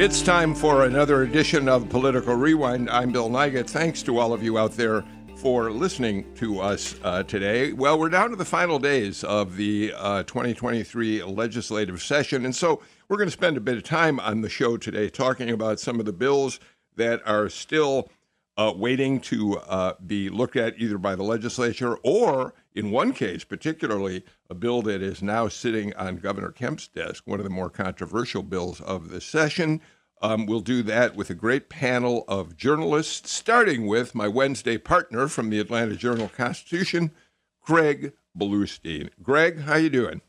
It's time for another edition of Political Rewind. I'm Bill Nigut. Thanks to all of you out there for listening to us uh, today. Well, we're down to the final days of the uh, 2023 legislative session, and so we're going to spend a bit of time on the show today talking about some of the bills that are still uh, waiting to uh, be looked at either by the legislature or, in one case, particularly a bill that is now sitting on Governor Kemp's desk, one of the more controversial bills of the session. Um, we'll do that with a great panel of journalists, starting with my Wednesday partner from the Atlanta Journal Constitution, Greg Bluestein. Greg, how you doing?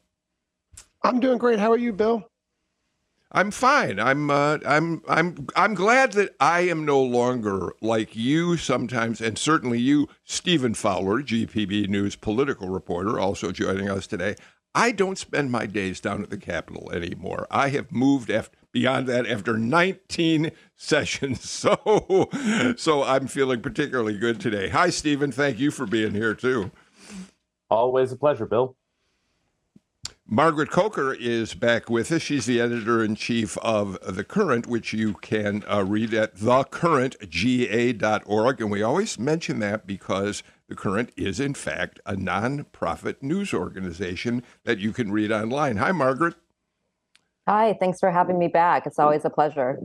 I'm doing great. How are you, Bill? I'm fine. I'm uh, I'm I'm I'm glad that I am no longer like you sometimes, and certainly you, Stephen Fowler, GPB News political reporter, also joining us today. I don't spend my days down at the Capitol anymore. I have moved after, beyond that after 19 sessions, so so I'm feeling particularly good today. Hi, Stephen. Thank you for being here too. Always a pleasure, Bill. Margaret Coker is back with us. She's the editor in chief of The Current, which you can uh, read at thecurrentga.org. And we always mention that because The Current is, in fact, a nonprofit news organization that you can read online. Hi, Margaret. Hi, thanks for having me back. It's always a pleasure.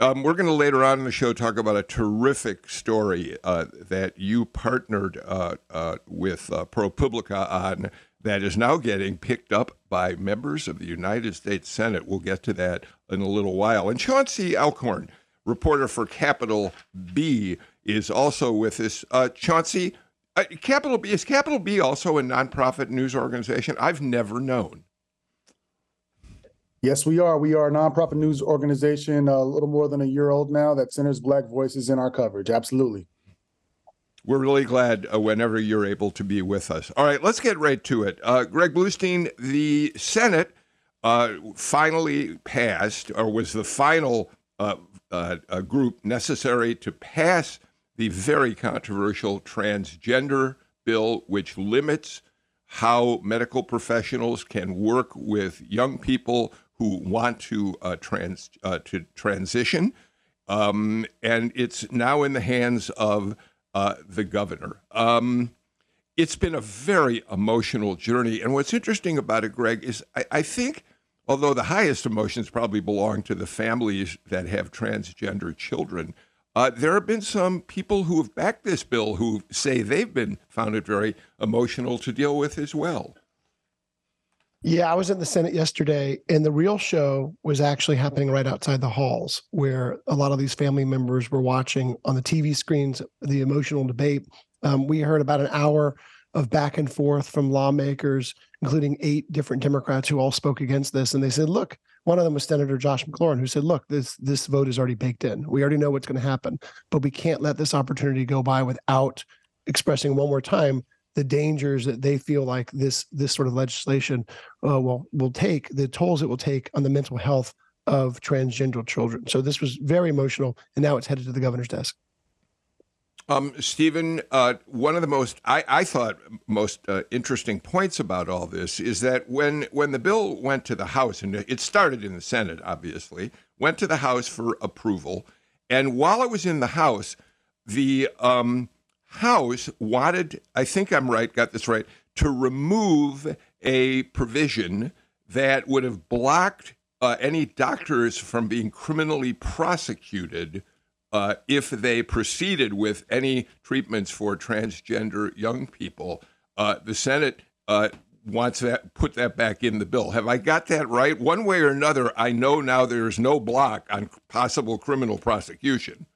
Um, we're going to later on in the show talk about a terrific story uh, that you partnered uh, uh with uh, ProPublica on that is now getting picked up by members of the United States Senate. We'll get to that in a little while. And Chauncey Alcorn, reporter for Capital B, is also with us. Uh, Chauncey, uh, Capital B is Capital B also a nonprofit news organization? I've never known. Yes, we are. We are a nonprofit news organization, a little more than a year old now, that centers Black voices in our coverage. Absolutely we're really glad uh, whenever you're able to be with us. All right, let's get right to it. Uh, Greg Bluestein, the Senate uh, finally passed, or was the final uh, uh, group necessary to pass the very controversial transgender bill, which limits how medical professionals can work with young people who want to uh, trans to transition. Um, and it's now in the hands of uh, the governor. Um, it's been a very emotional journey. And what's interesting about it, Greg, is I, I, think, although the highest emotions probably belong to the families that have transgender children, uh, there have been some people who have backed this bill who say they've been found it very emotional to deal with as well. Yeah, I was in the Senate yesterday, and the real show was actually happening right outside the halls where a lot of these family members were watching on the TV screens the emotional debate. Um, we heard about an hour of back and forth from lawmakers, including eight different Democrats who all spoke against this. And they said, look, one of them was Senator Josh McLaurin, who said, look, this this vote is already baked in. We already know what's going to happen, but we can't let this opportunity go by without expressing one more time the dangers that they feel like this this sort of legislation uh, will will take, the tolls it will take on the mental health of transgender children. So this was very emotional, and now it's headed to the governor's desk. Um, Stephen, uh, one of the most I, I thought most uh, interesting points about all this is that when when the bill went to the House, and it started in the Senate, obviously, went to the House for approval, and while it was in the House, the um, House wanted, I think I'm right, got this right, to remove a provision that would have blocked uh, any doctors from being criminally prosecuted uh, if they proceeded with any treatments for transgender young people. Uh, the Senate uh, wants that put that back in the bill. Have I got that right? One way or another, I know now there's no block on possible criminal prosecution.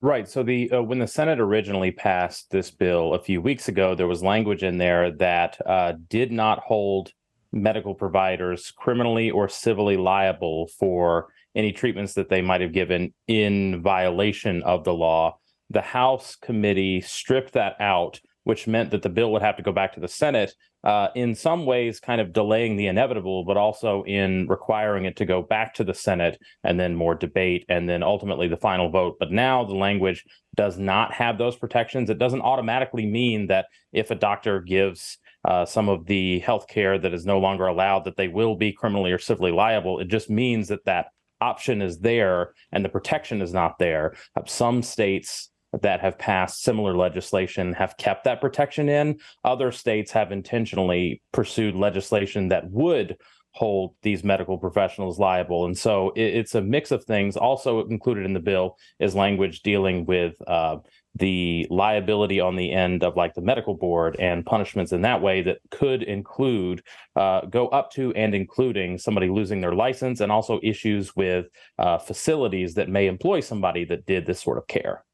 Right. So the uh, when the Senate originally passed this bill a few weeks ago, there was language in there that uh, did not hold medical providers criminally or civilly liable for any treatments that they might have given in violation of the law. The House committee stripped that out, which meant that the bill would have to go back to the Senate, uh, in some ways, kind of delaying the inevitable, but also in requiring it to go back to the Senate and then more debate and then ultimately the final vote. But now the language does not have those protections. It doesn't automatically mean that if a doctor gives uh, some of the health care that is no longer allowed, that they will be criminally or civilly liable. It just means that that option is there and the protection is not there. Some states that have passed similar legislation have kept that protection in. Other states have intentionally pursued legislation that would hold these medical professionals liable. And so it, it's a mix of things. Also included in the bill is language dealing with uh, the liability on the end of like the medical board and punishments in that way that could include uh, go up to and including somebody losing their license and also issues with uh, facilities that may employ somebody that did this sort of care.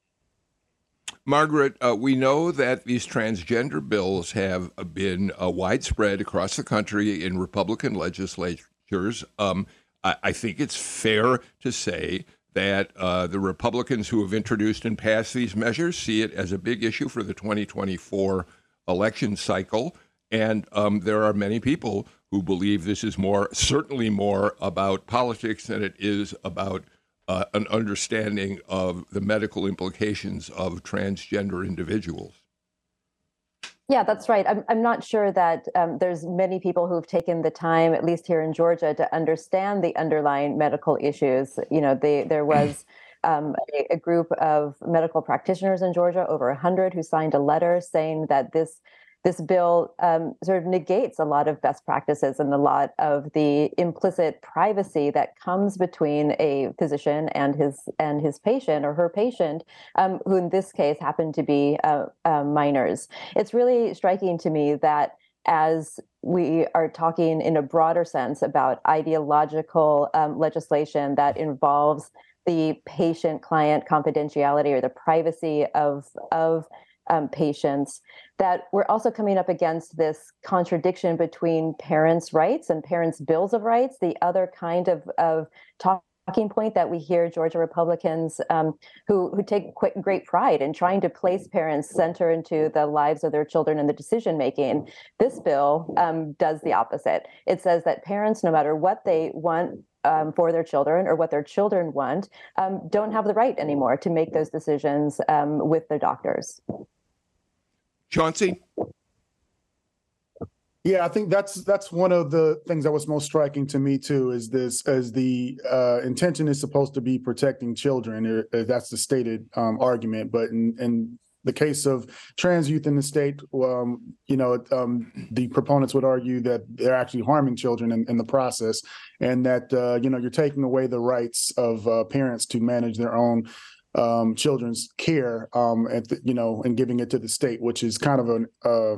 Margaret, uh, we know that these transgender bills have been uh, widespread across the country in Republican legislatures. Um, I, I think it's fair to say that uh, the Republicans who have introduced and passed these measures see it as a big issue for the 2024 election cycle. And um, there are many people who believe this is more, certainly more about politics than it is about uh, an understanding of the medical implications of transgender individuals. Yeah, that's right. I'm, I'm not sure that um, there's many people who've taken the time, at least here in Georgia, to understand the underlying medical issues. You know, they, there was um, a, a, group of medical practitioners in Georgia, over 100, who signed a letter saying that this this bill um, sort of negates a lot of best practices and a lot of the implicit privacy that comes between a physician and his and his patient or her patient, um, who in this case happen to be uh, uh, minors. It's really striking to me that as we are talking in a broader sense about ideological um, legislation that involves the patient client confidentiality or the privacy of of um, patients that we're also coming up against this contradiction between parents' rights and parents' bills of rights, the other kind of, of talking point that we hear Georgia Republicans um, who who take great pride in trying to place parents center into the lives of their children and the decision making. This bill um, does the opposite. It says that parents, no matter what they want. Um, for their children or what their children want, um, don't have the right anymore to make those decisions um, with their doctors. Chauncey? Yeah, I think that's that's one of the things that was most striking to me too. Is this as the uh, intention is supposed to be protecting children? Uh, that's the stated um, argument, but in, in the case of trans youth in the state, um, you know, um, the proponents would argue that they're actually harming children in, in the process, and that uh, you know you're taking away the rights of uh, parents to manage their own um, children's care, um, at the, you know, and giving it to the state, which is kind of a uh,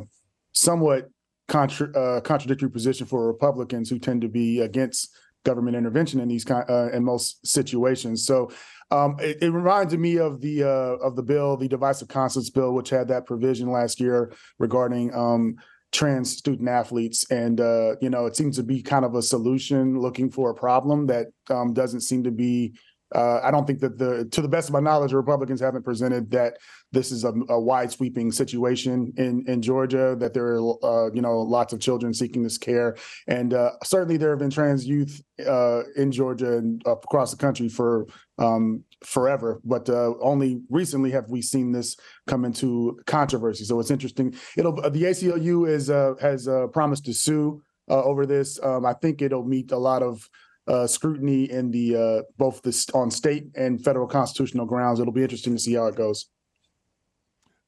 somewhat contra- uh, contradictory position for Republicans who tend to be against government intervention in these kind uh, in most situations. So um, it, it, reminded me of the uh, of the bill, the Divisive Concepts bill, which had that provision last year regarding um, trans student athletes, and uh, you know, it seems to be kind of a solution looking for a problem that um, doesn't seem to be uh, I don't think that the, to the best of my knowledge, Republicans haven't presented that this is a, a wide sweeping situation in in Georgia. That there are uh, you know lots of children seeking this care, and uh, certainly there have been trans youth uh, in Georgia and across the country for um, forever. But uh, only recently have we seen this come into controversy. So it's interesting. It'll the ACLU is uh, has promised to sue over this. Um, I think it'll meet a lot of uh, scrutiny in the uh, both the on state and federal constitutional grounds. It'll be interesting to see how it goes.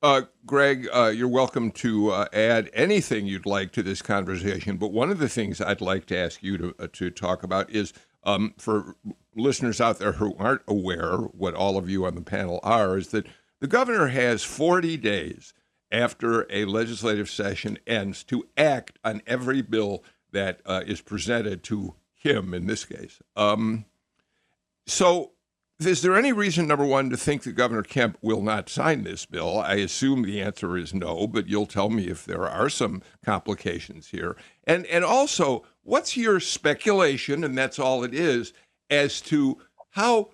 Uh, Greg, uh, you're welcome to uh, add anything you'd like to this conversation. But one of the things I'd like to ask you to uh, to talk about is um, for listeners out there who aren't aware what all of you on the panel are, is that the governor has 40 days after a legislative session ends to act on every bill that uh, is presented to him in this case. Um, so is there any reason, number one, to think that Governor Kemp will not sign this bill? I assume the answer is no, but you'll tell me if there are some complications here. And and also, what's your speculation, and that's all it is, as to how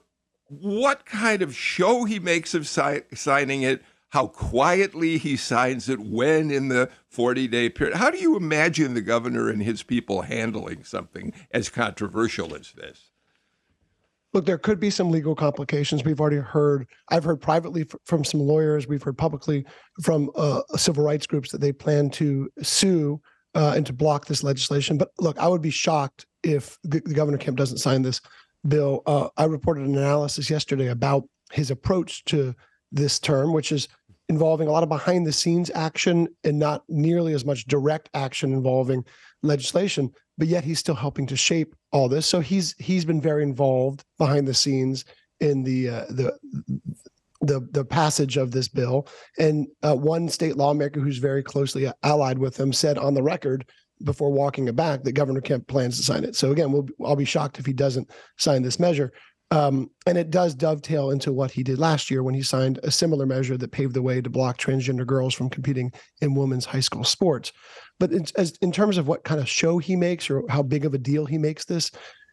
what kind of show he makes of si- signing it, how quietly he signs it, when in the 40 day period. How do you imagine the governor and his people handling something as controversial as this? Look, there could be some legal complications. We've already heard, I've heard privately from some lawyers, we've heard publicly from uh, civil rights groups that they plan to sue uh, and to block this legislation. But look, I would be shocked if the, the Governor Kemp doesn't sign this bill. Uh, I reported an analysis yesterday about his approach to this term, which is involving a lot of behind the scenes action and not nearly as much direct action involving legislation but yet he's still helping to shape all this. So he's he's been very involved behind the scenes in the uh, the the the passage of this bill. And uh, one state lawmaker who's very closely allied with him said on the record before walking it back that governor kemp plans to sign it. So again we'll, i'll be shocked if he doesn't sign this measure um, and it does dovetail into what he did last year when he signed a similar measure that paved the way to block transgender girls from competing in women's high school sports. But in, as, in terms of what kind of show he makes or how big of a deal he makes this,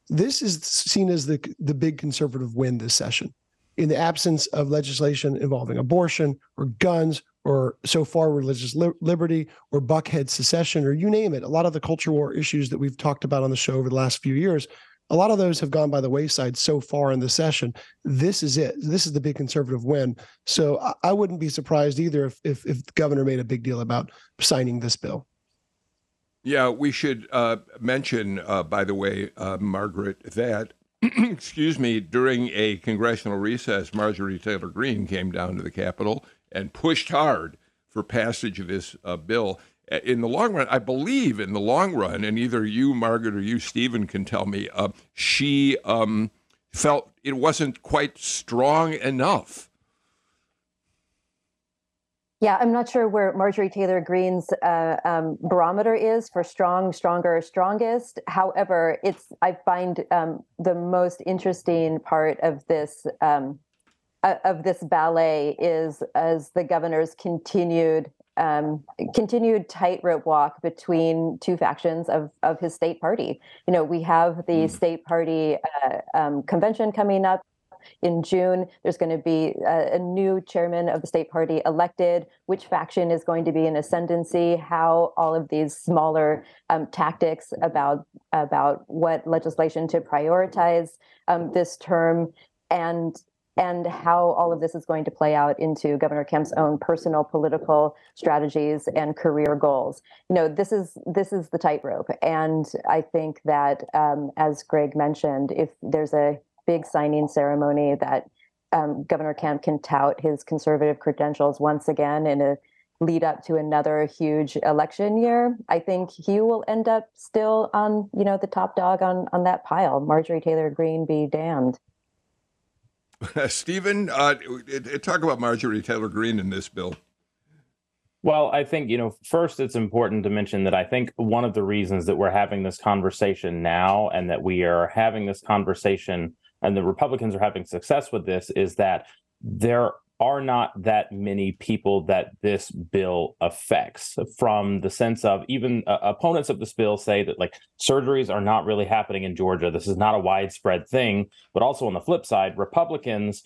this is seen as the the big conservative win this session. In the absence of legislation involving abortion or guns or so far religious li- liberty or buckhead secession or you name it, a lot of the culture war issues that we've talked about on the show over the last few years a lot of those have gone by the wayside so far in the session. This is it. This is the big conservative win. So I, wouldn't be surprised either if, if, if the governor made a big deal about signing this bill. Yeah, we should uh, mention, uh, by the way, uh, Margaret, that excuse me, during a congressional recess, Marjorie Taylor Greene came down to the Capitol and pushed hard for passage of this uh, bill in the long run, I believe in the long run, and either you, Margaret, or you, Stephen, can tell me, uh, she um, felt it wasn't quite strong enough. Yeah, I'm not sure where Marjorie Taylor Greene's uh, um, barometer is for strong, stronger, strongest. However, it's I find um, the most interesting part of this um, uh, of this ballet is as the governor's continued um, continued tightrope walk between two factions of of his state party. You know, we have the mm. state party uh, um, convention coming up in June. There's going to be a, a, new chairman of the state party elected. Which faction is going to be in ascendancy? How all of these smaller um, tactics about about what legislation to prioritize um, this term and and how all of this is going to play out into Governor Kemp's own personal political strategies and career goals. You know, this is this is the tightrope, and I think that, um, as Greg mentioned, if there's a big signing ceremony that um, Governor Kemp can tout his conservative credentials once again in a lead up to another huge election year, I think he will end up still on, you know, the top dog on on that pile. Marjorie Taylor Greene be damned. Stephen, uh, talk about Marjorie Taylor Greene in this bill. Well, I think, you know, first it's important to mention that I think one of the reasons that we're having this conversation now and that we are having this conversation and the Republicans are having success with this is that there are not that many people that this bill affects. From the sense of even uh, opponents of this bill say that like surgeries are not really happening in Georgia. This is not a widespread thing. But also on the flip side republicans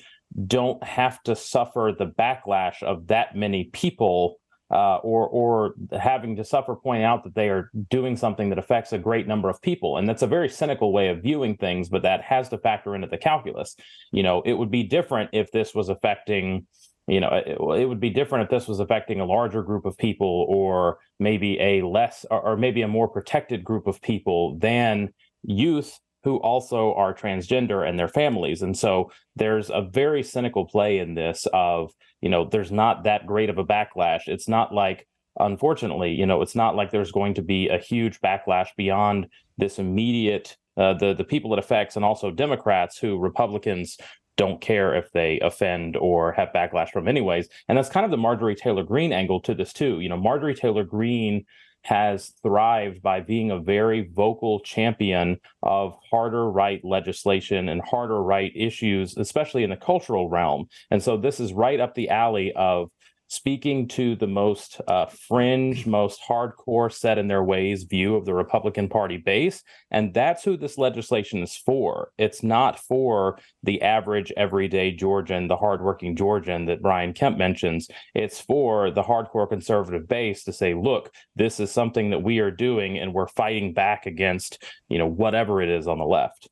don't have to suffer the backlash of that many people uh, or or having to suffer pointing out that they are doing something that affects a great number of people. And that's a very cynical way of viewing things but that has to factor into the calculus. You know it would be different if this was affecting you know it, it would be different if this was affecting a larger group of people or maybe a less or, or maybe a more protected group of people than youth who also are transgender and their families. And so there's a very cynical play in this of, you know, there's not that great of a backlash. It's not like, unfortunately, you know, it's not like there's going to be a huge backlash beyond this immediate uh, the the people it affects and also Democrats who Republicans don't care if they offend or have backlash from anyways. And that's kind of the Marjorie Taylor Greene angle to this too. You know, Marjorie Taylor Greene has thrived by being a very vocal champion of harder right legislation and harder right issues, especially in the cultural realm. And so this is right up the alley of speaking to the most uh, fringe, most hardcore, set in their ways view of the Republican Party base. And that's who this legislation is for. It's not for the average, everyday Georgian, the hardworking Georgian that Brian Kemp mentions. It's for the hardcore conservative base to say, look, this is something that we are doing and we're fighting back against, you know, whatever it is on the left.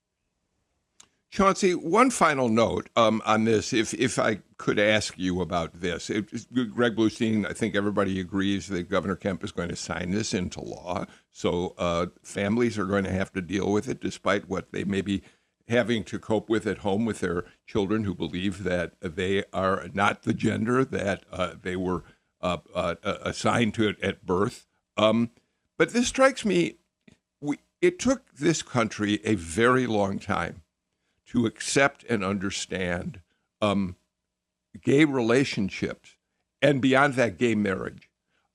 Chauncey, one final note um, on this, if if I could ask you about this. It, Greg Bluestein, I think everybody agrees that Governor Kemp is going to sign this into law. So uh, families are going to have to deal with it, despite what they may be having to cope with at home with their children who believe that they are not the gender that uh, they were uh, uh assigned to at birth. Um, but this strikes me. We, it took this country a very long time to accept and understand um, gay relationships and beyond that, gay marriage.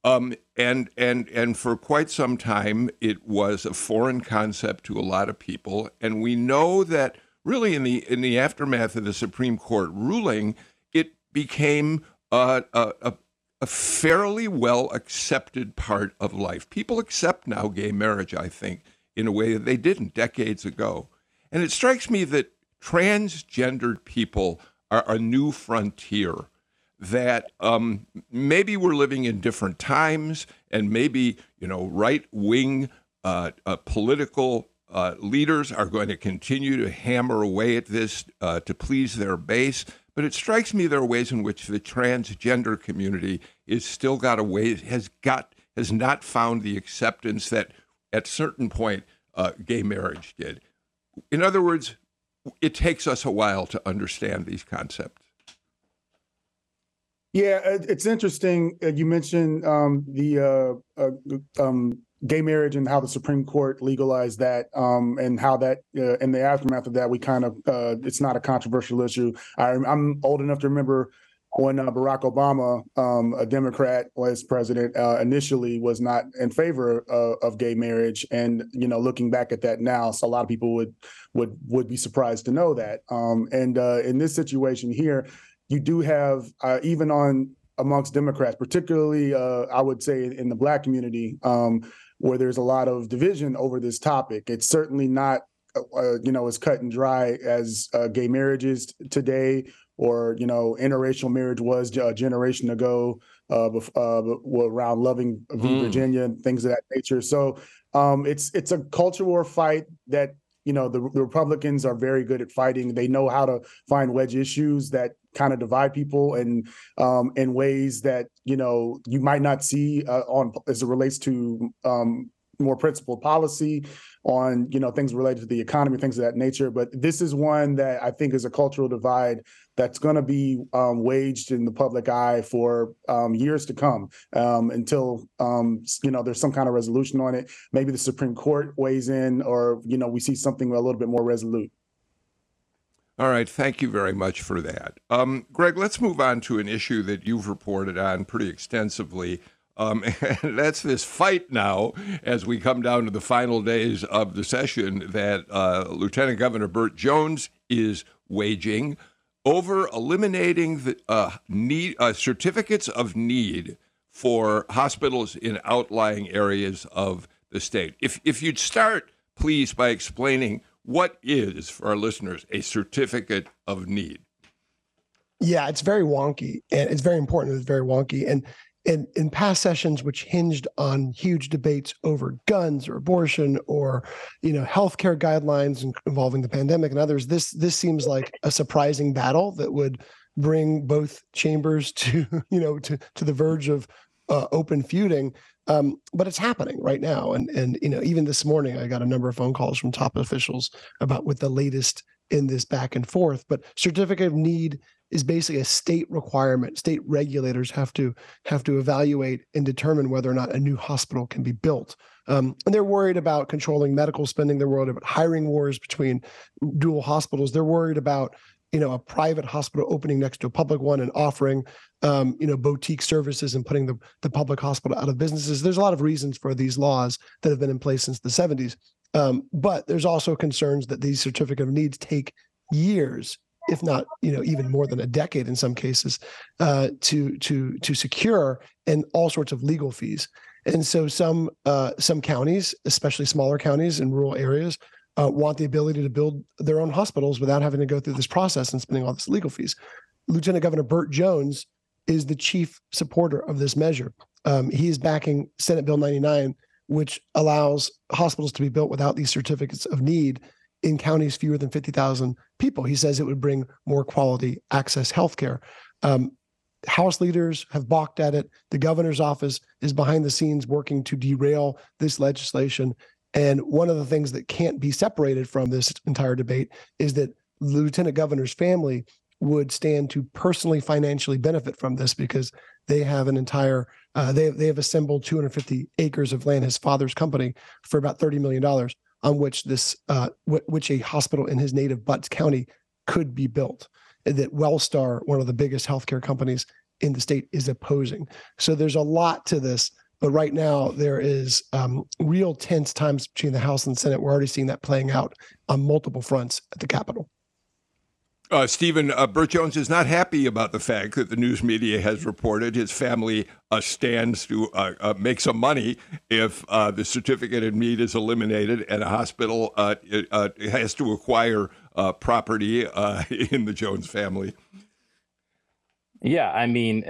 Um, and and and for quite some time, it was a foreign concept to a lot of people. And we know that really in the in the aftermath of the Supreme Court ruling, it became a, a, a fairly well accepted part of life. People accept now gay marriage, I think, in a way that they didn't decades ago. And it strikes me that transgendered people are a new frontier that um, maybe we're living in different times and maybe you know right wing uh, uh, political uh, leaders are going to continue to hammer away at this uh, to please their base. But it strikes me there are ways in which the transgender community is still got a way has got has not found the acceptance that at certain point uh, gay marriage did. In other words it takes us a while to understand these concepts. Yeah, it's interesting. Uh, you mentioned um, the uh, uh, um, gay marriage and how the Supreme Court legalized that, um, and how that uh, in the aftermath of that, we kind of uh, it's not a controversial issue. I, am old enough to remember when uh, Barack Obama, um, a Democrat, was president, uh, initially was not in favor of gay marriage, and you know, looking back at that now, so a lot of people would would would be surprised to know that. Um, and uh, in this situation here, you do have uh, even on amongst Democrats, particularly uh, I would say in the Black community, um, where there's a lot of division over this topic. It's certainly not uh, you know, as cut and dry as uh, gay marriages today or you know interracial marriage was a generation ago uh, uh, around loving mm. Virginia and things of that nature. So um, it's it's a culture war fight that you know the, the, Republicans are very good at fighting. They know how to find wedge issues that kind of divide people and um, in ways that you know you might not see uh, on as it relates to um, more principled policy on you know things related to the economy things of that nature. But this is one that i think is a cultural divide that's going to be um, waged in the public eye for um, years to come um, until um, you know there's some kind of resolution on it. Maybe the supreme court weighs in or you know we see something a little bit more resolute. All right, thank you very much for that. Um, Greg, let's move on to an issue that you've reported on pretty extensively um, and that's this fight now as we come down to the final days of the session that uh, Lieutenant Governor Burt Jones is waging over eliminating the uh, need uh, certificates of need for hospitals in outlying areas of the state. If if you'd start, please, by explaining what is for our listeners a certificate of need. Yeah, it's very wonky, and it's very important. It's very wonky, and in, in past sessions which hinged on huge debates over guns or abortion or you know healthcare guidelines involving the pandemic and others this this seems like a surprising battle that would bring both chambers to you know to to the verge of uh, open feuding. Um, but it's happening right now. And and you know even this morning i got a number of phone calls from top officials about what the latest in this back and forth. But certificate of need is basically a state requirement. State regulators have to have to evaluate and determine whether or not a new hospital can be built. Um, and they're worried about controlling medical spending. They're worried about hiring wars between dual hospitals. They're worried about you know a private hospital opening next to a public one and offering um, you know boutique services and putting the, the public hospital out of businesses there's a lot of reasons for these laws that have been in place since the 70s um, but there's also concerns that these certificate of needs take years if not you know even more than a decade in some cases uh, to to to secure and all sorts of legal fees and so some uh, some counties especially smaller counties in rural areas uh, want the ability to build their own hospitals without having to go through this process and spending all this legal fees. Lieutenant Governor Burt Jones is the chief supporter of this measure. Um, he is backing Senate Bill 99, which allows hospitals to be built without these certificates of need in counties fewer than 50,000 people. He says it would bring more quality access healthcare. Um, House leaders have balked at it. The governor's office is behind the scenes working to derail this legislation. And one of the things that can't be separated from this entire debate is that the lieutenant governor's family would stand to personally financially benefit from this because they have an entire uh, they they have assembled 250 acres of land his father's company for about 30 million dollars on which this uh, w- which a hospital in his native Butts County could be built that Wellstar one of the biggest healthcare companies in the state is opposing so there's a lot to this but right now, there is um, real tense times between the House and Senate. We're already seeing that playing out on multiple fronts at the Capitol. Uh, Stephen, uh, Burt Jones is not happy about the fact that the news media has reported his family uh, stands to uh, uh, make some money if uh, the certificate of need is eliminated and a hospital has to acquire property in the Jones family. Yeah, I mean,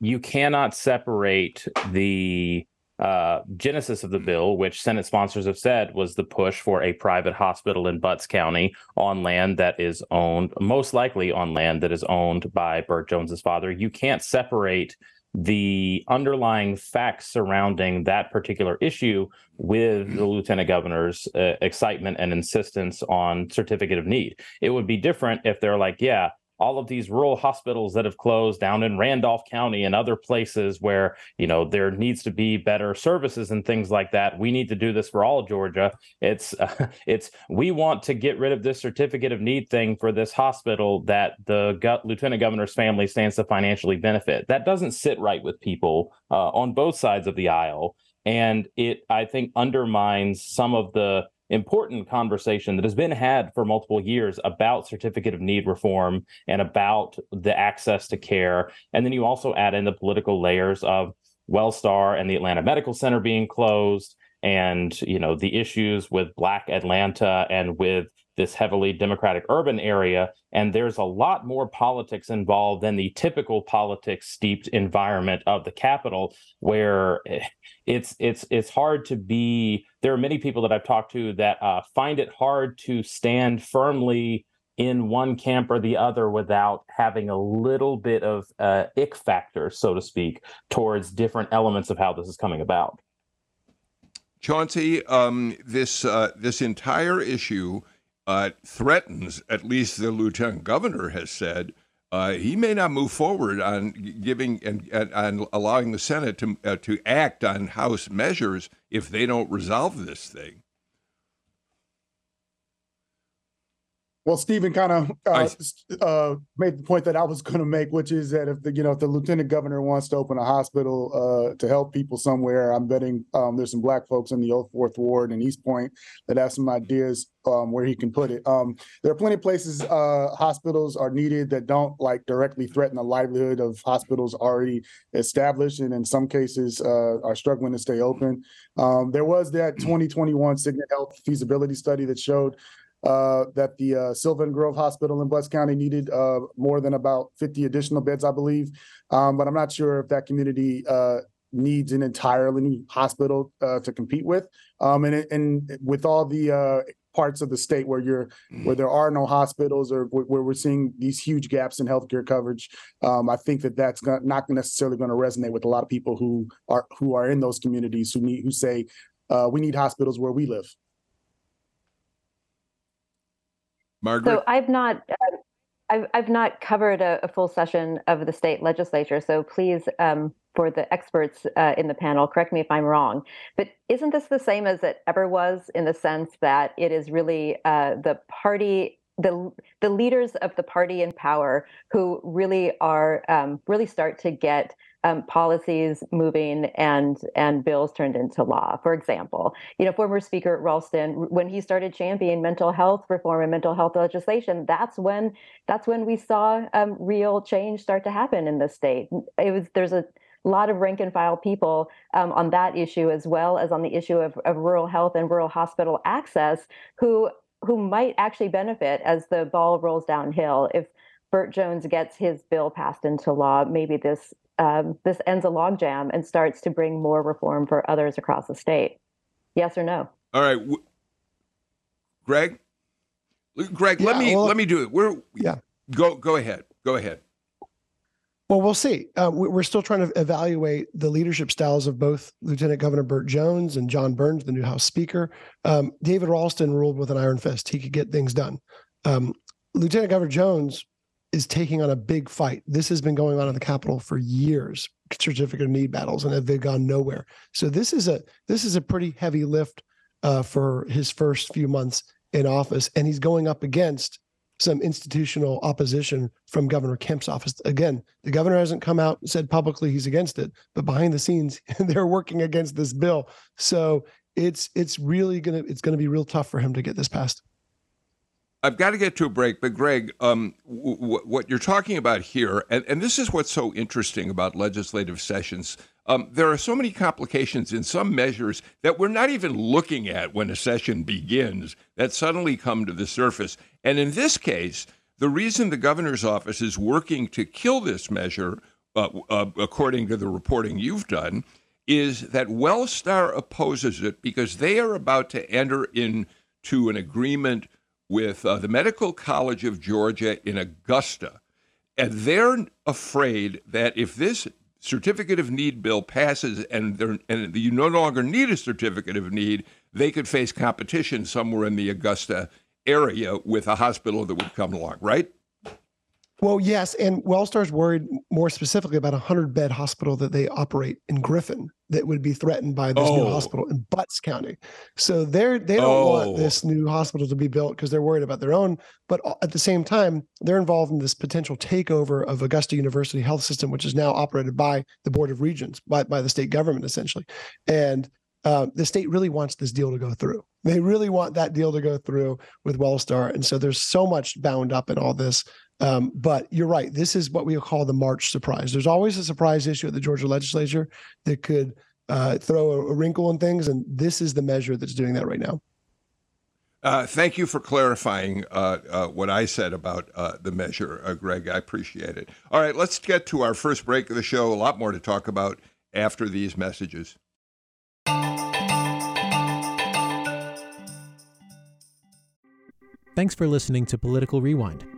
you cannot separate the uh, genesis of the bill, which Senate sponsors have said was the push for a private hospital in Butts County on land that is owned, most likely on land that is owned by Burt Jones's father. You can't separate the underlying facts surrounding that particular issue with the lieutenant governor's uh, excitement and insistence on certificate of need. It would be different if they're like, yeah, all of these rural hospitals that have closed down in Randolph County and other places where, you know, there needs to be better services and things like that. We need to do this for all Georgia. It's uh, it's we want to get rid of this certificate of need thing for this hospital that the lieutenant governor's family stands to financially benefit. That doesn't sit right with people uh, on both sides of the aisle and it I think undermines some of the important conversation that has been had for multiple years about certificate of need reform and about the access to care. And then you also add in the political layers of Wellstar and the Atlanta Medical Center being closed and you know the issues with black atlanta and with this heavily democratic urban area and there's a lot more politics involved than the typical politics steeped environment of the capital where eh, it's it's it's hard to be there are many people that i've talked to that uh, find it hard to stand firmly in one camp or the other without having a little bit of uh, ick factor so to speak towards different elements of how this is coming about. Chauncey, um, this uh, this entire issue uh, threatens, at least the lieutenant governor has said, uh, he may not move forward on giving and, and on allowing the Senate to uh, to act on House measures if they don't resolve this thing. Well, Stephen kind of uh, uh, made the point that I was going to make, which is that if the you know if the lieutenant governor wants to open a hospital uh, to help people somewhere, I'm betting um, there's some black folks in the Old Fourth Ward and East Point that have some ideas um, where he can put it. Um, there are plenty of places uh, hospitals are needed that don't like directly threaten the livelihood of hospitals already established, and in some cases uh, are struggling to stay open. Um, there was that 2021 Cigna Health feasibility study that showed uh, that the uh, Sylvan Grove Hospital in Butts County needed uh, more than about 50 additional beds, I believe. Um, but I'm not sure if that community uh, needs an entirely new hospital uh, to compete with. Um, and, and with all the uh, parts of the state where you're where there are no hospitals or where we're seeing these huge gaps in healthcare coverage, um, I think that that's not necessarily going to resonate with a lot of people who are who are in those communities who need who say we need hospitals where we live. Margaret? So I've not. I've, I've not covered a, a, full session of the state legislature, so please, um, for the experts uh, in the panel, correct me if I'm wrong. But isn't this the same as it ever was in the sense that it is really uh, the party the the leaders of the party in power who really are um, really start to get um, policies moving and and bills turned into law. For example, you know, former Speaker Ralston, when he started championing mental health reform and mental health legislation, that's when that's when we saw um, real change start to happen in the state. It was there's a lot of rank and file people um, on that issue as well as on the issue of, of rural health and rural hospital access who who might actually benefit as the ball rolls downhill if Burt Jones gets his bill passed into law, maybe this um, this ends a logjam and starts to bring more reform for others across the state. Yes or no? All right, Greg. Greg, yeah, let me well, let me do it. We're yeah. Go go ahead. Go ahead. Well, we'll see. Uh, we're still trying to evaluate the leadership styles of both Lieutenant Governor Burt Jones and Jon Burns, the new House Speaker. Um, David Ralston ruled with an iron fist; he could get things done. Um, Lieutenant Governor Jones is taking on a big fight. This has been going on in the Capitol for years, certificate of need battles, and they've gone nowhere. So this is a this is a pretty heavy lift uh, for his first few months in office, and he's going up against some institutional opposition from Governor Kemp's office. Again, the governor hasn't come out and said publicly he's against it, but behind the scenes, they're working against this bill. So it's it's really gonna it's gonna be real tough for him to get this passed. I've got to get to a break, but Greg, um, w- w- what you're talking about here, and, and this is what's so interesting about legislative sessions. Um, there are so many complications in some measures that we're not even looking at when a session begins that suddenly come to the surface. And in this case, the reason the governor's office is working to kill this measure, uh, uh, according to the reporting you've done, is that Wellstar opposes it because they are about to enter into an agreement with uh, the Medical College of Georgia in Augusta. And they're afraid that if this certificate of need bill passes and, and you no longer need a certificate of need, they could face competition somewhere in the Augusta area with a hospital that would come along, right? Well, yes, and Wellstar's worried more specifically about a hundred bed hospital that they operate in Griffin that would be threatened by this oh. new hospital in Butts County. So they're they don't oh. want this new hospital to be built because they're worried about their own. But at the same time, they're involved in this potential takeover of Augusta University Health System, which is now operated by the Board of Regents, by by the state government essentially, and. Uh, the state really wants this deal to go through. They really want that deal to go through with Wellstar, and so there's so much bound up in all this um, but you're right. This is what we call the March surprise. There's always a surprise issue at the Georgia legislature that could uh, throw a, a, wrinkle in things, and this is the measure that's doing that right now. Uh, thank you for clarifying uh, uh what I said about uh, the measure, uh, Greg. I appreciate it. All right, let's get to our first break of the show. A lot more to talk about after these messages. Thanks for listening to Political Rewind.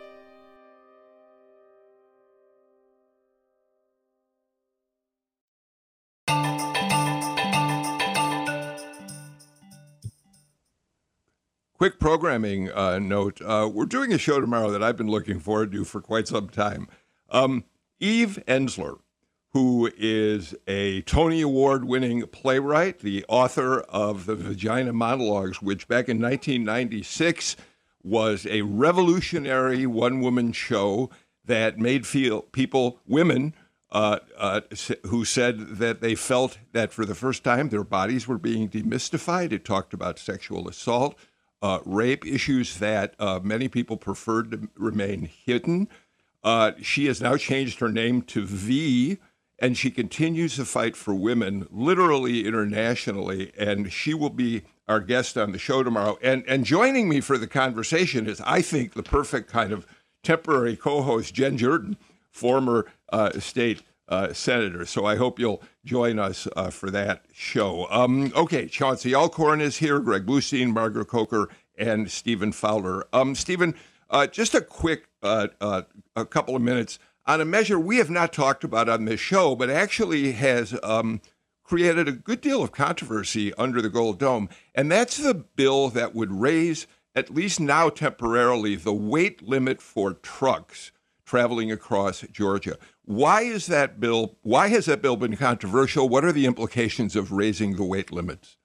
Quick programming uh, note: uh, We're doing a show tomorrow that I've been looking forward to for quite some time. Um, Eve Ensler, who is a Tony Award-winning playwright, the author of the Vagina Monologues, which back in 1996 was a revolutionary one-woman show that made feel people, women, uh, uh, who said that they felt that for the first time their bodies were being demystified. It talked about sexual assault uh, rape issues that uh, many people preferred to remain hidden. Uh, she has now changed her name to V, and she continues to fight for women, literally internationally. And she will be our guest on the show tomorrow. And and joining me for the conversation is, I think, the perfect kind of temporary co-host, Jen Jordan, former uh, state uh, senator. So I hope you'll join us uh, for that show. Um, okay, Chauncey Alcorn is here, Greg Bluestein, Margaret Coker, and Stephen Fowler. Um, Stephen, uh, just a quick uh, uh, a couple of minutes on a measure we have not talked about on this show, but actually has um, created a good deal of controversy under the Gold Dome, and that's the bill that would raise, at least now temporarily, the weight limit for trucks traveling across Georgia. Why is that bill? Why has that bill been controversial? What are the implications of raising the weight limits?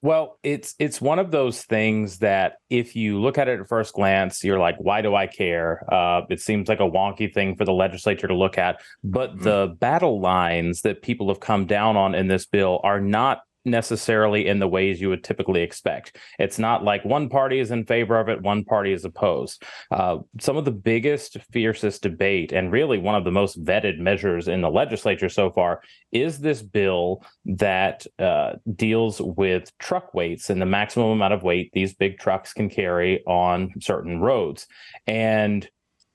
Well, it's it's one of those things that if you look at it at first glance, you're like, why do I care? Uh, it seems like a wonky thing for the legislature to look at. But mm-hmm. the battle lines that people have come down on in this bill are not necessarily in the ways you would typically expect. It's not like one party is in favor of it, one party is opposed. Uh, some of the biggest, fiercest debate, and really one of the most vetted measures in the legislature so far, is this bill that uh, deals with truck weights and the maximum amount of weight these big trucks can carry on certain roads. And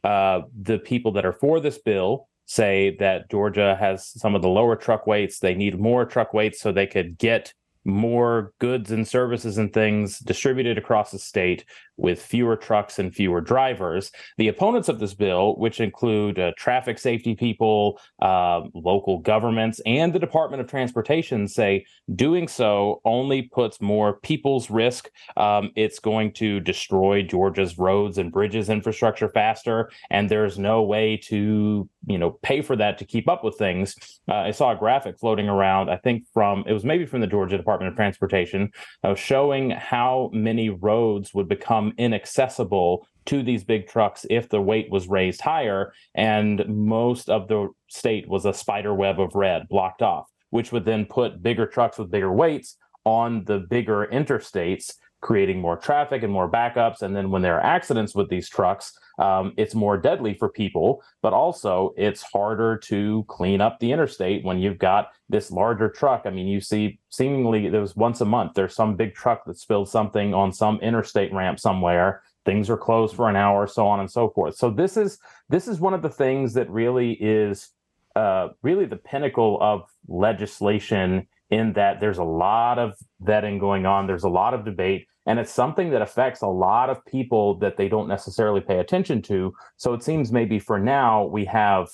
uh, the people that are for this bill say that Georgia has some of the lower truck weights. They need more truck weights so they could get more goods and services and things distributed across the state with fewer trucks and fewer drivers. The opponents of this bill, which include uh, traffic safety people, uh, local governments, and the Department of Transportation, say doing so only puts more people's risk. Um, it's going to destroy Georgia's roads and bridges infrastructure faster, and there's no way to you know pay for that to keep up with things. Uh, I saw a graphic floating around. I think from it was maybe from the Georgia Department of Transportation, uh, showing how many roads would become become inaccessible to these big trucks if the weight was raised higher. And most of the state was a spider web of red blocked off, which would then put bigger trucks with bigger weights on the bigger interstates, creating more traffic and more backups. And then when there are accidents with these trucks, um, it's more deadly for people, but also it's harder to clean up the interstate when you've got this larger truck. I mean, you see seemingly there was once a month, there's some big truck that spilled something on some interstate ramp somewhere. Things are closed for an hour, so on and so forth. So this is this is one of the things that really is uh, really the pinnacle of legislation in that there's a lot of vetting going on. There's a lot of debate. And it's something that affects a lot of people that they don't necessarily pay attention to. So it seems maybe for now we have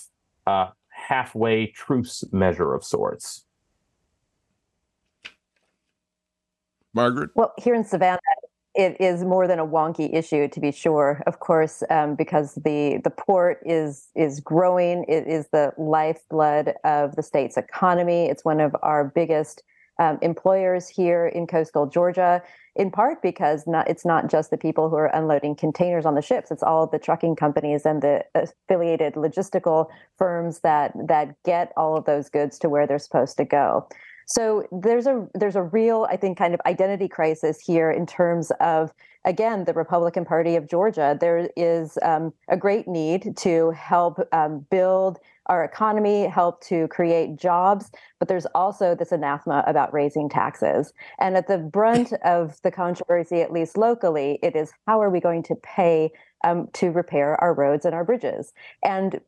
a halfway truce measure of sorts. Margaret? Well, here in Savannah, it is more than a wonky issue to be sure of course um, because the the port is is growing. It is the lifeblood of the state's economy. It's one of our biggest um, employers here in coastal Georgia, in part because not, it's not just the people who are unloading containers on the ships; it's all the trucking companies and the affiliated logistical firms that that get all of those goods to where they're supposed to go. So there's a there's a real, I think, kind of identity crisis here in terms of again the Republican Party of Georgia. There is um, a great need to help um, build our economy, help to create jobs, but there's also this anathema about raising taxes. And at the brunt of the controversy, at least locally, it is how are we going to pay um, to repair our roads and our bridges? And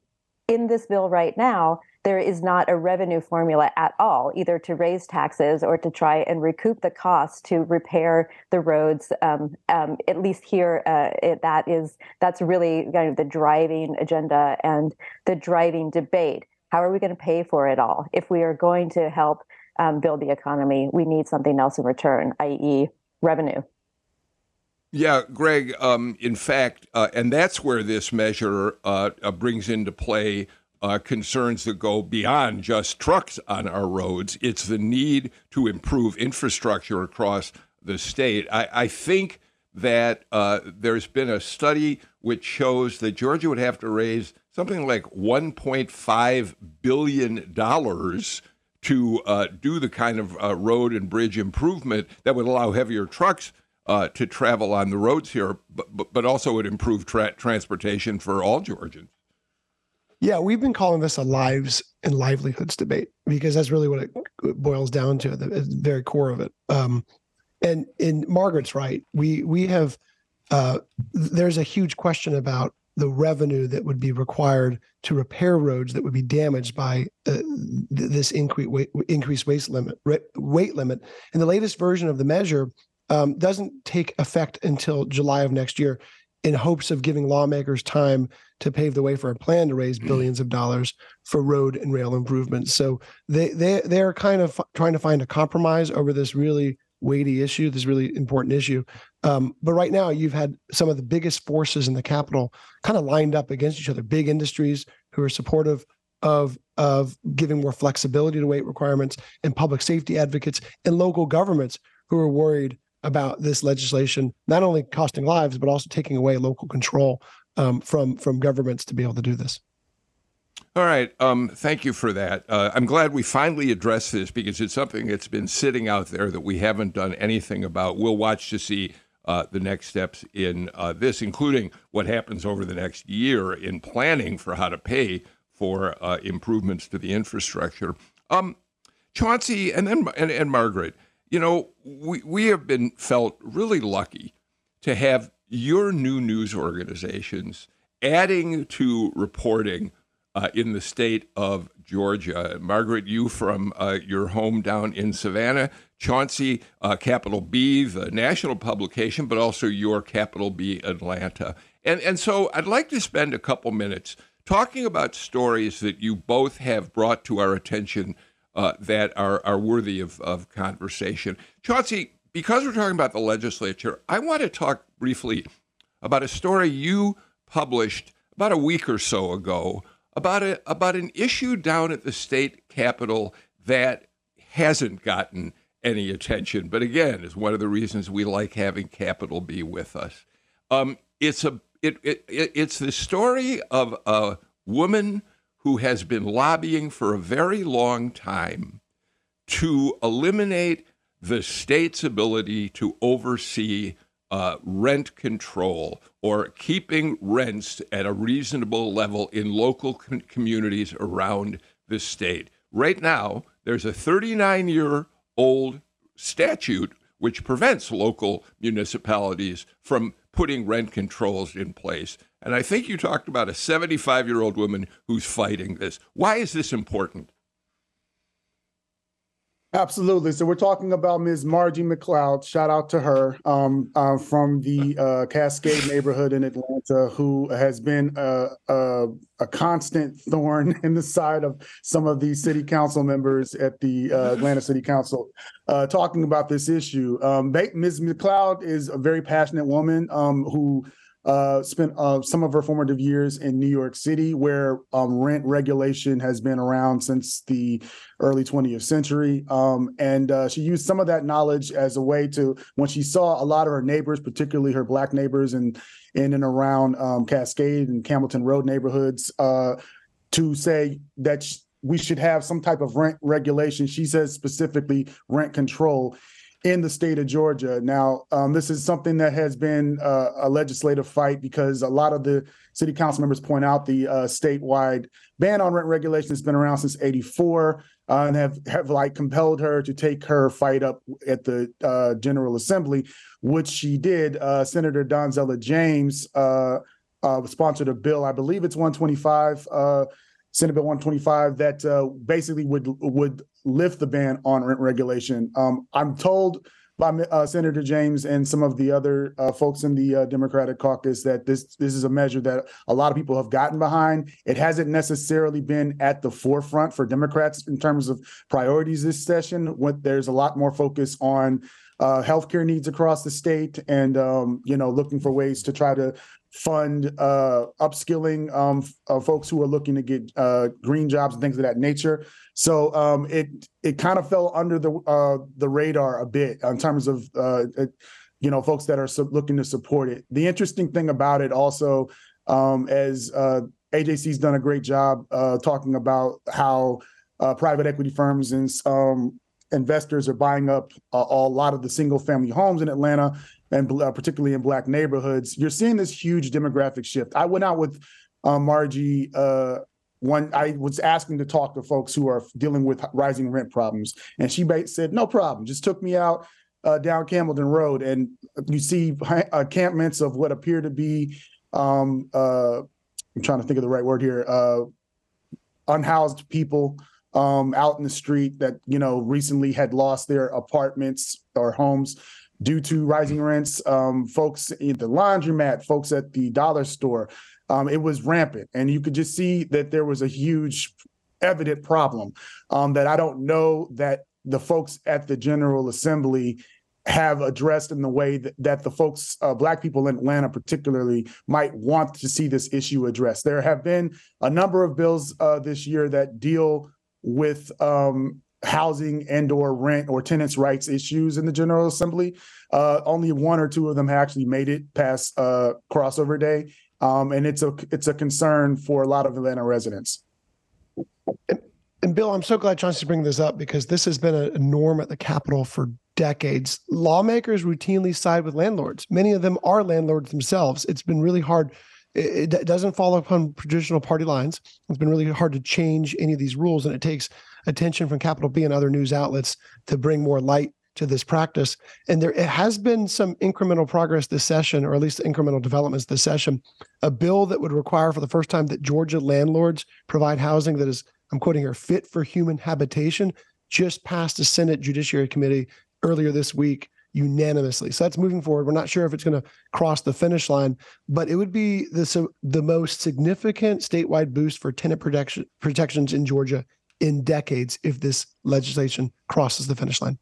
in this bill right now, there is not a revenue formula at all, either to raise taxes or to try and recoup the costs to repair the roads. Um, um, at least here, uh, it, that is that's really kind of the driving agenda and the driving debate. How are we going to pay for it all? If we are going to help um, build the economy, we need something else in return, i.e., revenue. Yeah, Greg. Um, in fact, uh, and that's where this measure uh, uh brings into play uh, concerns that go beyond just trucks on our roads. It's the need to improve infrastructure across the state. I, I think that uh, there's been a study which shows that Georgia would have to raise something like $1.5 billion to uh, do the kind of uh, road and bridge improvement that would allow heavier trucks uh, to travel on the roads here, but, but, also would improve tra- transportation for all Georgians. Yeah, we've been calling this a lives and livelihoods debate because that's really what it boils down to, the, the very core of it. Um, and in Margaret's right. We we have uh, there's a huge question about the revenue that would be required to repair roads that would be damaged by uh, this increased weight, increased weight limit weight limit. And the latest version of the measure um, doesn't take effect until July of next year in hopes of giving lawmakers time to pave the way for a plan to raise billions of dollars for road and rail improvements. So they they they're kind of trying to find a compromise over this really weighty issue, this really important issue. Um, but right now, you've had some of the biggest forces in the capital kind of lined up against each other. Big industries who are supportive of of giving more flexibility to weight requirements, and public safety advocates and local governments who are worried about this legislation not only costing lives but also taking away local control um, from from governments to be able to do this. All right. Um, thank you for that. Uh, I'm glad we finally addressed this because it's something that's been sitting out there that we haven't done anything about. We'll watch to see uh, the next steps in uh, this, including what happens over the next year in planning for how to pay for uh, improvements to the infrastructure. Um, Chauncey and then and, and Margaret, you know, we, we have been felt really lucky to have your new news organizations adding to reporting uh, in the state of Georgia. Margaret, you from uh, your home down in Savannah, Chauncey, uh, Capital B, the national publication, but also your Capital B Atlanta. And, and so I'd like to spend a couple minutes talking about stories that you both have brought to our attention uh, that are, are worthy of, of conversation. Chauncey, because we're talking about the legislature, I want to talk briefly about a story you published about a week or so ago about a, about an issue down at the state capitol that hasn't gotten any attention, but again, is one of the reasons we like having Capital B with us. Um, it's a it, it, it it's the story of a woman who has been lobbying for a very long time to eliminate the state's ability to oversee uh, rent control or keeping rents at a reasonable level in local com- communities around the state. Right now, there's a 39 year old statute which prevents local municipalities from putting rent controls in place. And I think you talked about a 75 year old woman who's fighting this. Why is this important? Absolutely. So we're talking about Ms. Margie McLeod. Shout out to her um, uh, from the uh, Cascade neighborhood in Atlanta, who has been a, a, a, constant thorn in the side of some of the city council members at the uh, Atlanta City Council, uh, talking about this issue. Um, Ms. McLeod is a very passionate woman um, who uh, spent uh, some of her formative years in New York City, where um, rent regulation has been around since the early 20th century. Um, and uh, she used some of that knowledge as a way to, when she saw a lot of her neighbors, particularly her Black neighbors and in and around um, Cascade and Campbellton Road neighborhoods, uh, to say that we should have some type of rent regulation. She says specifically rent control in the state of Georgia. Now, um, this is something that has been uh, a legislative fight because a lot of the city council members point out the uh, statewide ban on rent regulation has been around since 84 uh, and have, have like compelled her to take her fight up at the uh, General Assembly, which she did. Uh, Senator Donzella James uh, sponsored a bill, I believe it's 125 Senate Bill 125 that uh, basically would would lift the ban on rent regulation. Um, I'm told by uh, Senator James and some of the other uh, folks in the uh, Democratic caucus that this this is a measure that a lot of people have gotten behind. It hasn't necessarily been at the forefront for Democrats in terms of priorities this session. What there's a lot more focus on uh, healthcare needs across the state, and um, you know, looking for ways to try to fund uh, upskilling um, uh, folks who are looking to get uh, green jobs and things of that nature. So um, it it kind of fell under the uh, the radar a bit in terms of uh, you know folks that are looking to support it. The interesting thing about it also, um, as uh, AJC's done a great job talking about how private equity firms and um, investors are buying up a lot of the single family homes in Atlanta and uh, particularly in black neighborhoods, you're seeing this huge demographic shift. I went out with uh, Margie. Uh, one, I was asking to talk to folks who are dealing with rising rent problems, and she said, "No problem." Just took me out uh, down Campbellton Road, and you see encampments of what appear to be. Um, uh, I'm trying to think of the right word here. Uh, unhoused people um, out in the street that you know recently had lost their apartments or homes due to rising rents. Um, folks at the laundromat, folks at the dollar store, um, it was rampant, and you could just see that there was a huge, evident problem um, that I don't know that the folks at the General Assembly have addressed in the way that, that the folks, uh, Black people in Atlanta particularly, might want to see this issue addressed. There have been a number of bills uh, this year that deal with um, housing and or rent or tenants rights issues in the general assembly uh, only one or two of them actually made it past uh, crossover day. Um, and it's a it's a concern for a lot of atlanta residents. And, bill i'm so glad chauncey's bringing this up because this has been a norm at the capitol for decades. Lawmakers routinely side with landlords. Many of them are landlords themselves. It's been really hard. It, it doesn't follow upon traditional party lines. It's been really hard to change any of these rules, and it takes attention from Capital B and other news outlets to bring more light to this practice. And there it has been some incremental progress this session, or at least incremental developments this session. A bill that would require for the first time that Georgia landlords provide housing that is, I'm quoting here, fit for human habitation, just passed the Senate Judiciary Committee earlier this week unanimously. So that's moving forward. We're not sure if it's going to cross the finish line, but it would be the, the most significant statewide boost for tenant protection, protections in Georgia in decades if this legislation crosses the finish line.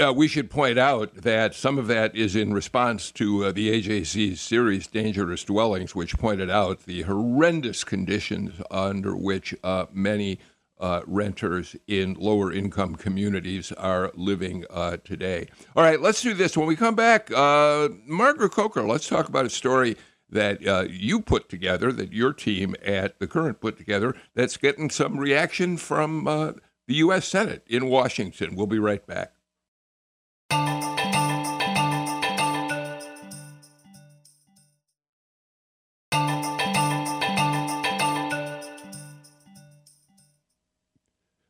Uh, we should point out that some of that is in response to uh, the AJC's series Dangerous Dwellings, which pointed out the horrendous conditions under which uh, many uh, renters in lower income communities are living uh, today. All right, let's do this. When we come back, uh, Margaret Coker, let's talk about a story that uh, you put together, that your team at the current put together, that's getting some reaction from uh, the U.S. Senate in Washington. We'll be right back.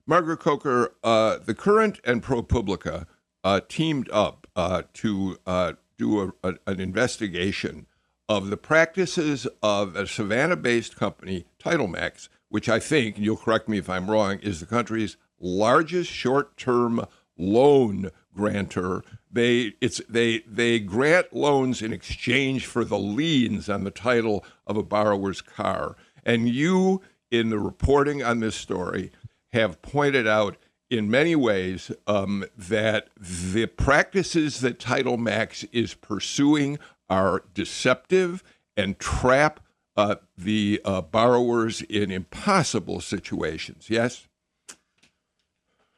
Margaret Coker, uh, the current and ProPublica uh, teamed up uh, to uh, do a, a, an investigation of the practices of a Savannah based company, TitleMax, which I think, and you'll correct me if I'm wrong, is the country's largest short term loan grantor. They, it's, they, they grant loans in exchange for the liens on the title of a borrower's car. And you, in the reporting on this story, have pointed out in many ways um, that the practices that TitleMax is pursuing are deceptive and trap uh, the uh, borrowers in impossible situations. Yes?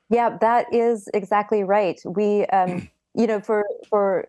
Yeah, that is exactly right. We, um, you know, for for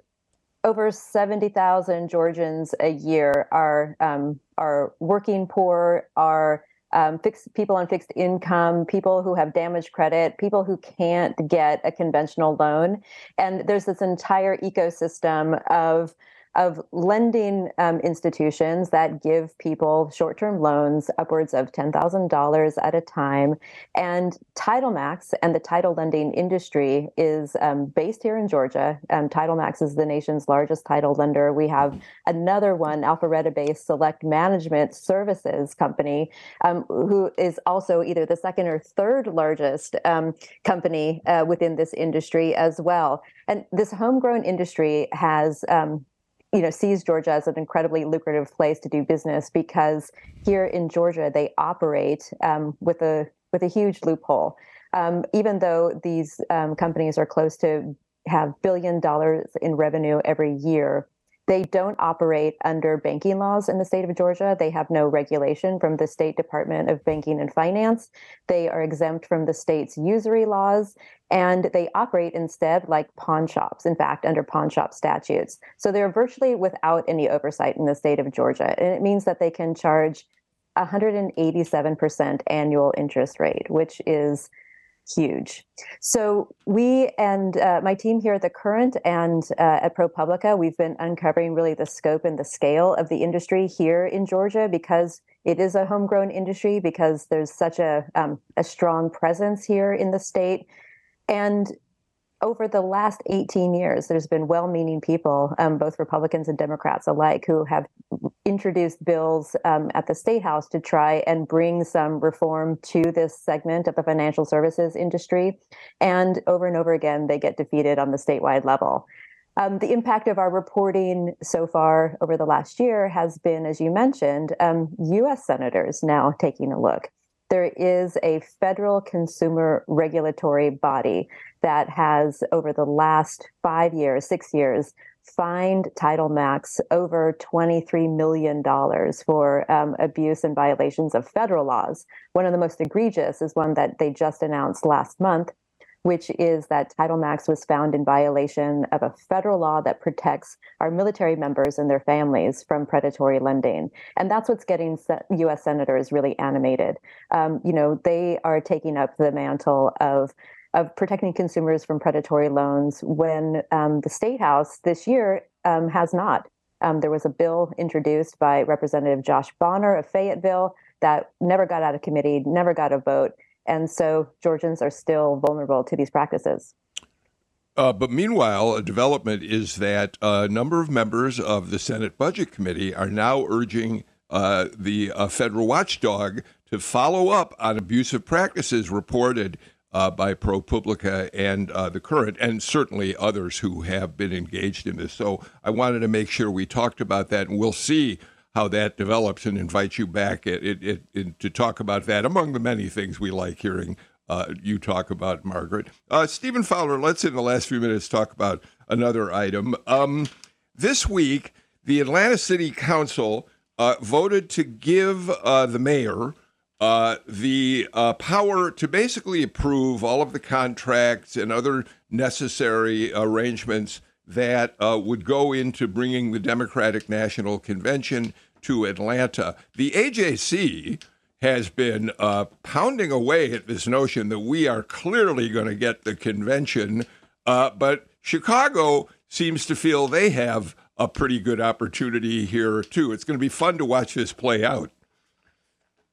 over seventy thousand Georgians a year are um, are working poor, are um, fixed people on fixed income, people who have damaged credit, people who can't get a conventional loan, and there's this entire ecosystem of of lending um, institutions that give people short term loans upwards of $10,000 at a time. And TitleMax and the title lending industry is um, based here in Georgia. Um, TitleMax is the nation's largest title lender. We have another one, Alpharetta based Select Management Services Company, um, who is also either the second or third largest um, company uh, within this industry as well. And this homegrown industry has um, you know sees Georgia as an incredibly lucrative place to do business because here in Georgia they operate um, with a with a huge loophole. Um, even though these um, companies are close to have billion dollars in revenue every year, they don't operate under banking laws in the state of Georgia. They have no regulation from the State Department of Banking and Finance. They are exempt from the state's usury laws, and they operate instead like pawn shops, in fact, under pawn shop statutes. So they're virtually without any oversight in the state of Georgia. And it means that they can charge 187% annual interest rate, which is huge. So we and uh, my team here at the Current and uh, at ProPublica, we've been uncovering really the scope and the scale of the industry here in Georgia because it is a homegrown industry because there's such a um, a strong presence here in the state. And over the last 18 years, there's been well meaning people, um, both Republicans and Democrats alike, who have introduced bills um, at the state house to try and bring some reform to this segment of the financial services industry. And over and over again, they get defeated on the statewide level. Um, the impact of our reporting so far over the last year has been, as you mentioned, um, U.S. senators now taking a look. There is a federal consumer regulatory body that has, over the last five years, six years, fined Title Max over $23 million for um, abuse and violations of federal laws. One of the most egregious is one that they just announced last month which is that Title Max was found in violation of a federal law that protects our military members and their families from predatory lending. And that's what's getting U.S. senators really animated. Um, you know, they are taking up the mantle of of protecting consumers from predatory loans when um, the state house this year um, has not. Um, there was a bill introduced by Representative Josh Bonner of Fayetteville that never got out of committee, never got a vote. And so Georgians are still vulnerable to these practices. Uh, but meanwhile, a development is that a number of members of the Senate Budget Committee are now urging uh, the uh, federal watchdog to follow up on abusive practices reported uh, by ProPublica and uh, the current, and certainly others who have been engaged in this. So I wanted to make sure we talked about that, and we'll see how that develops and invite you back it, it, it, to talk about that among the many things we like hearing uh, you talk about, Margaret. Uh, Stephen Fowler, let's in the last few minutes talk about another item. Um, this week, the Atlanta City Council uh, voted to give uh, the mayor uh, the uh, power to basically approve all of the contracts and other necessary arrangements that uh, would go into bringing the Democratic National Convention to Atlanta. The AJC has been uh, pounding away at this notion that we are clearly going to get the convention, uh, but Chicago seems to feel they have a pretty good opportunity here too. It's going to be fun to watch this play out.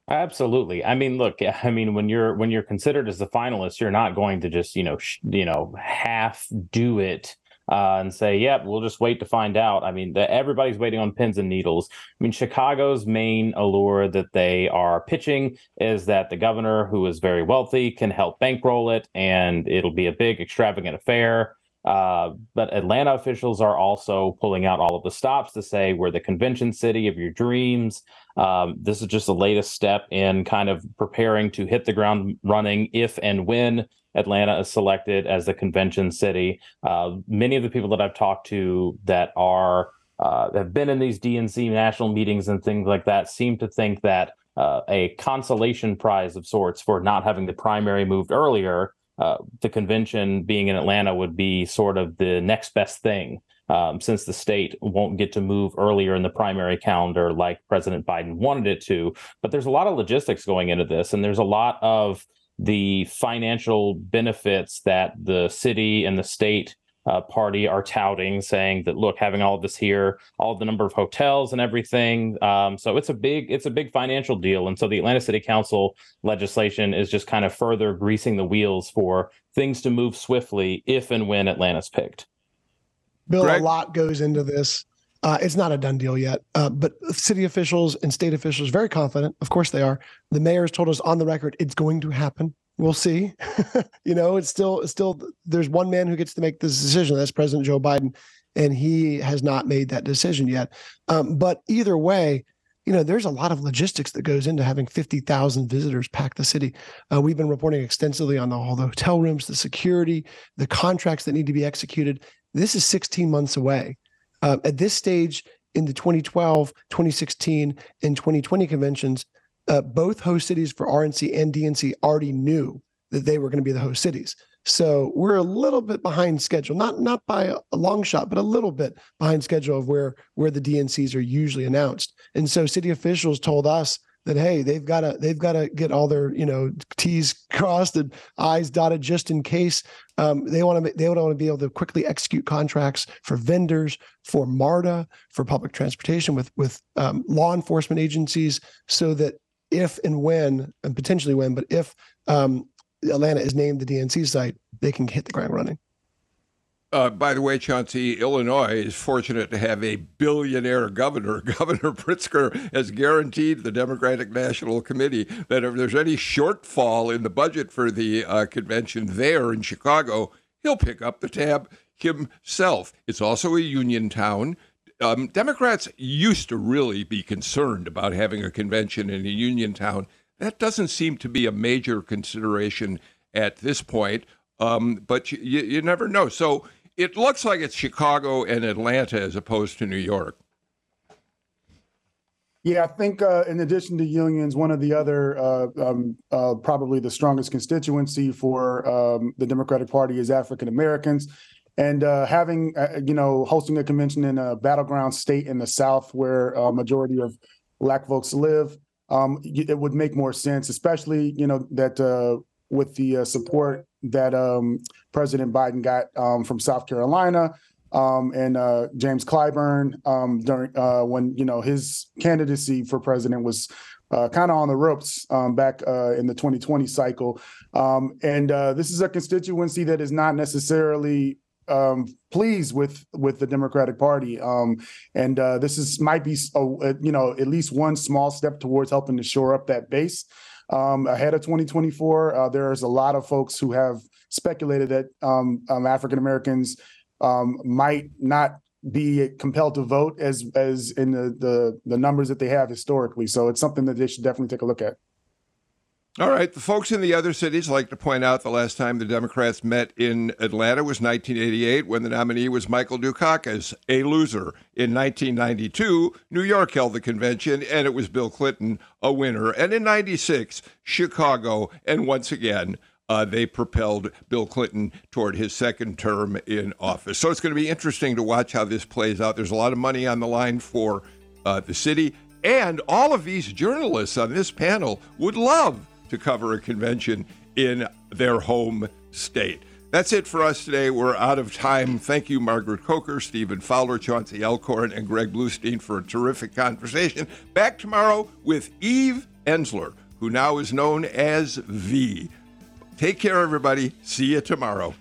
Absolutely. I mean, look, I mean, when you're when you're considered as the finalist, you're not going to just you know sh- you know half do it uh, and say, "Yep, we'll just wait to find out." I mean, the, everybody's waiting on pins and needles. I mean, Chicago's main allure that they are pitching is that the governor, who is very wealthy, can help bankroll it, and it'll be a big, extravagant affair. Uh, but Atlanta officials are also pulling out all of the stops to say we're the convention city of your dreams. Um, this is just the latest step in kind of preparing to hit the ground running if and when Atlanta is selected as the convention city. Uh, many of the people that I've talked to that are uh, have been in these DNC national meetings and things like that seem to think that uh, a consolation prize of sorts for not having the primary moved earlier, uh, the convention being in Atlanta would be sort of the next best thing. Um, since the state won't get to move earlier in the primary calendar like President Biden wanted it to. But there's a lot of logistics going into this, and there's a lot of the financial benefits that the city and the state uh, party are touting, saying that look, having all of this here, all the number of hotels and everything. Um, so it's a big, it's a big financial deal, and so the Atlanta City Council legislation is just kind of further greasing the wheels for things to move swiftly if and when Atlanta's picked. Bill, Greg? a lot goes into this. Uh, it's not a done deal yet, uh, but city officials and state officials very confident. Of course, they are. The mayor has told us on the record it's going to happen. We'll see. you know, it's still it's still there's one man who gets to make this decision. That's President Joe Biden, and he has not made that decision yet. Um, but either way, you know, there's a lot of logistics that goes into having 50,000 visitors pack the city. Uh, we've been reporting extensively on the, all the hotel rooms, the security, the contracts that need to be executed. This is 16 months away. Uh, at this stage in the 2012, 2016, and 2020 conventions, uh, both host cities for RNC and DNC already knew that they were going to be the host cities. So we're a little bit behind schedule, not not by a long shot, but a little bit behind schedule of where where the DNCs are usually announced. And so city officials told us that hey they've got to they've got to get all their you know t's crossed and i's dotted just in case um, they want to they want to be able to quickly execute contracts for vendors for marta for public transportation with with um, law enforcement agencies so that if and when and potentially when but if um, atlanta is named the dnc site they can hit the ground running uh, by the way, Chauncey, Illinois is fortunate to have a billionaire governor. Governor Pritzker has guaranteed the Democratic National Committee that if there's any shortfall in the budget for the uh, convention there in Chicago, he'll pick up the tab himself. It's also a union town. Um, Democrats used to really be concerned about having a convention in a union town. That doesn't seem to be a major consideration at this point, um, but you, you never know. So it looks like it's Chicago and Atlanta as opposed to New York. Yeah, I think uh, in addition to unions, one of the other, uh, um, uh, probably the strongest constituency for um, the Democratic Party is African Americans. And uh, having, uh, you know, hosting a convention in a battleground state in the South where a majority of Black folks live, um, it would make more sense, especially, you know, that uh, with the support that um, President Biden got um, from South Carolina um, and uh, James Clyburn um, during uh, when you know his candidacy for president was uh, kind of on the ropes um, back uh, in the 2020 cycle. Um, and uh, this is a constituency that is not necessarily um, pleased with with the Democratic Party, um, and uh, this is might be a, a, you know at least one small step towards helping to shore up that base um, ahead of 2024. Uh, there's a lot of folks who have speculated that um, um, African Americans um, might not be compelled to vote as as in the, the the numbers that they have historically. So it's something that they should definitely take a look at. All right. The folks in the other cities like to point out the last time the Democrats met in Atlanta was 1988 when the nominee was Michael Dukakis, a loser. In 1992, New York held the convention and it was Bill Clinton, a winner. And in 96, Chicago, and once again, uh, they propelled Bill Clinton toward his second term in office. So it's going to be interesting to watch how this plays out. There's a lot of money on the line for uh, the city. And all of these journalists on this panel would love to cover a convention in their home state. That's it for us today. We're out of time. Thank you, Margaret Coker, Stephen Fowler, Chauncey Alcorn, and Greg Bluestein for a terrific conversation. Back tomorrow with Eve Ensler, who now is known as V. Take care, everybody. See you tomorrow.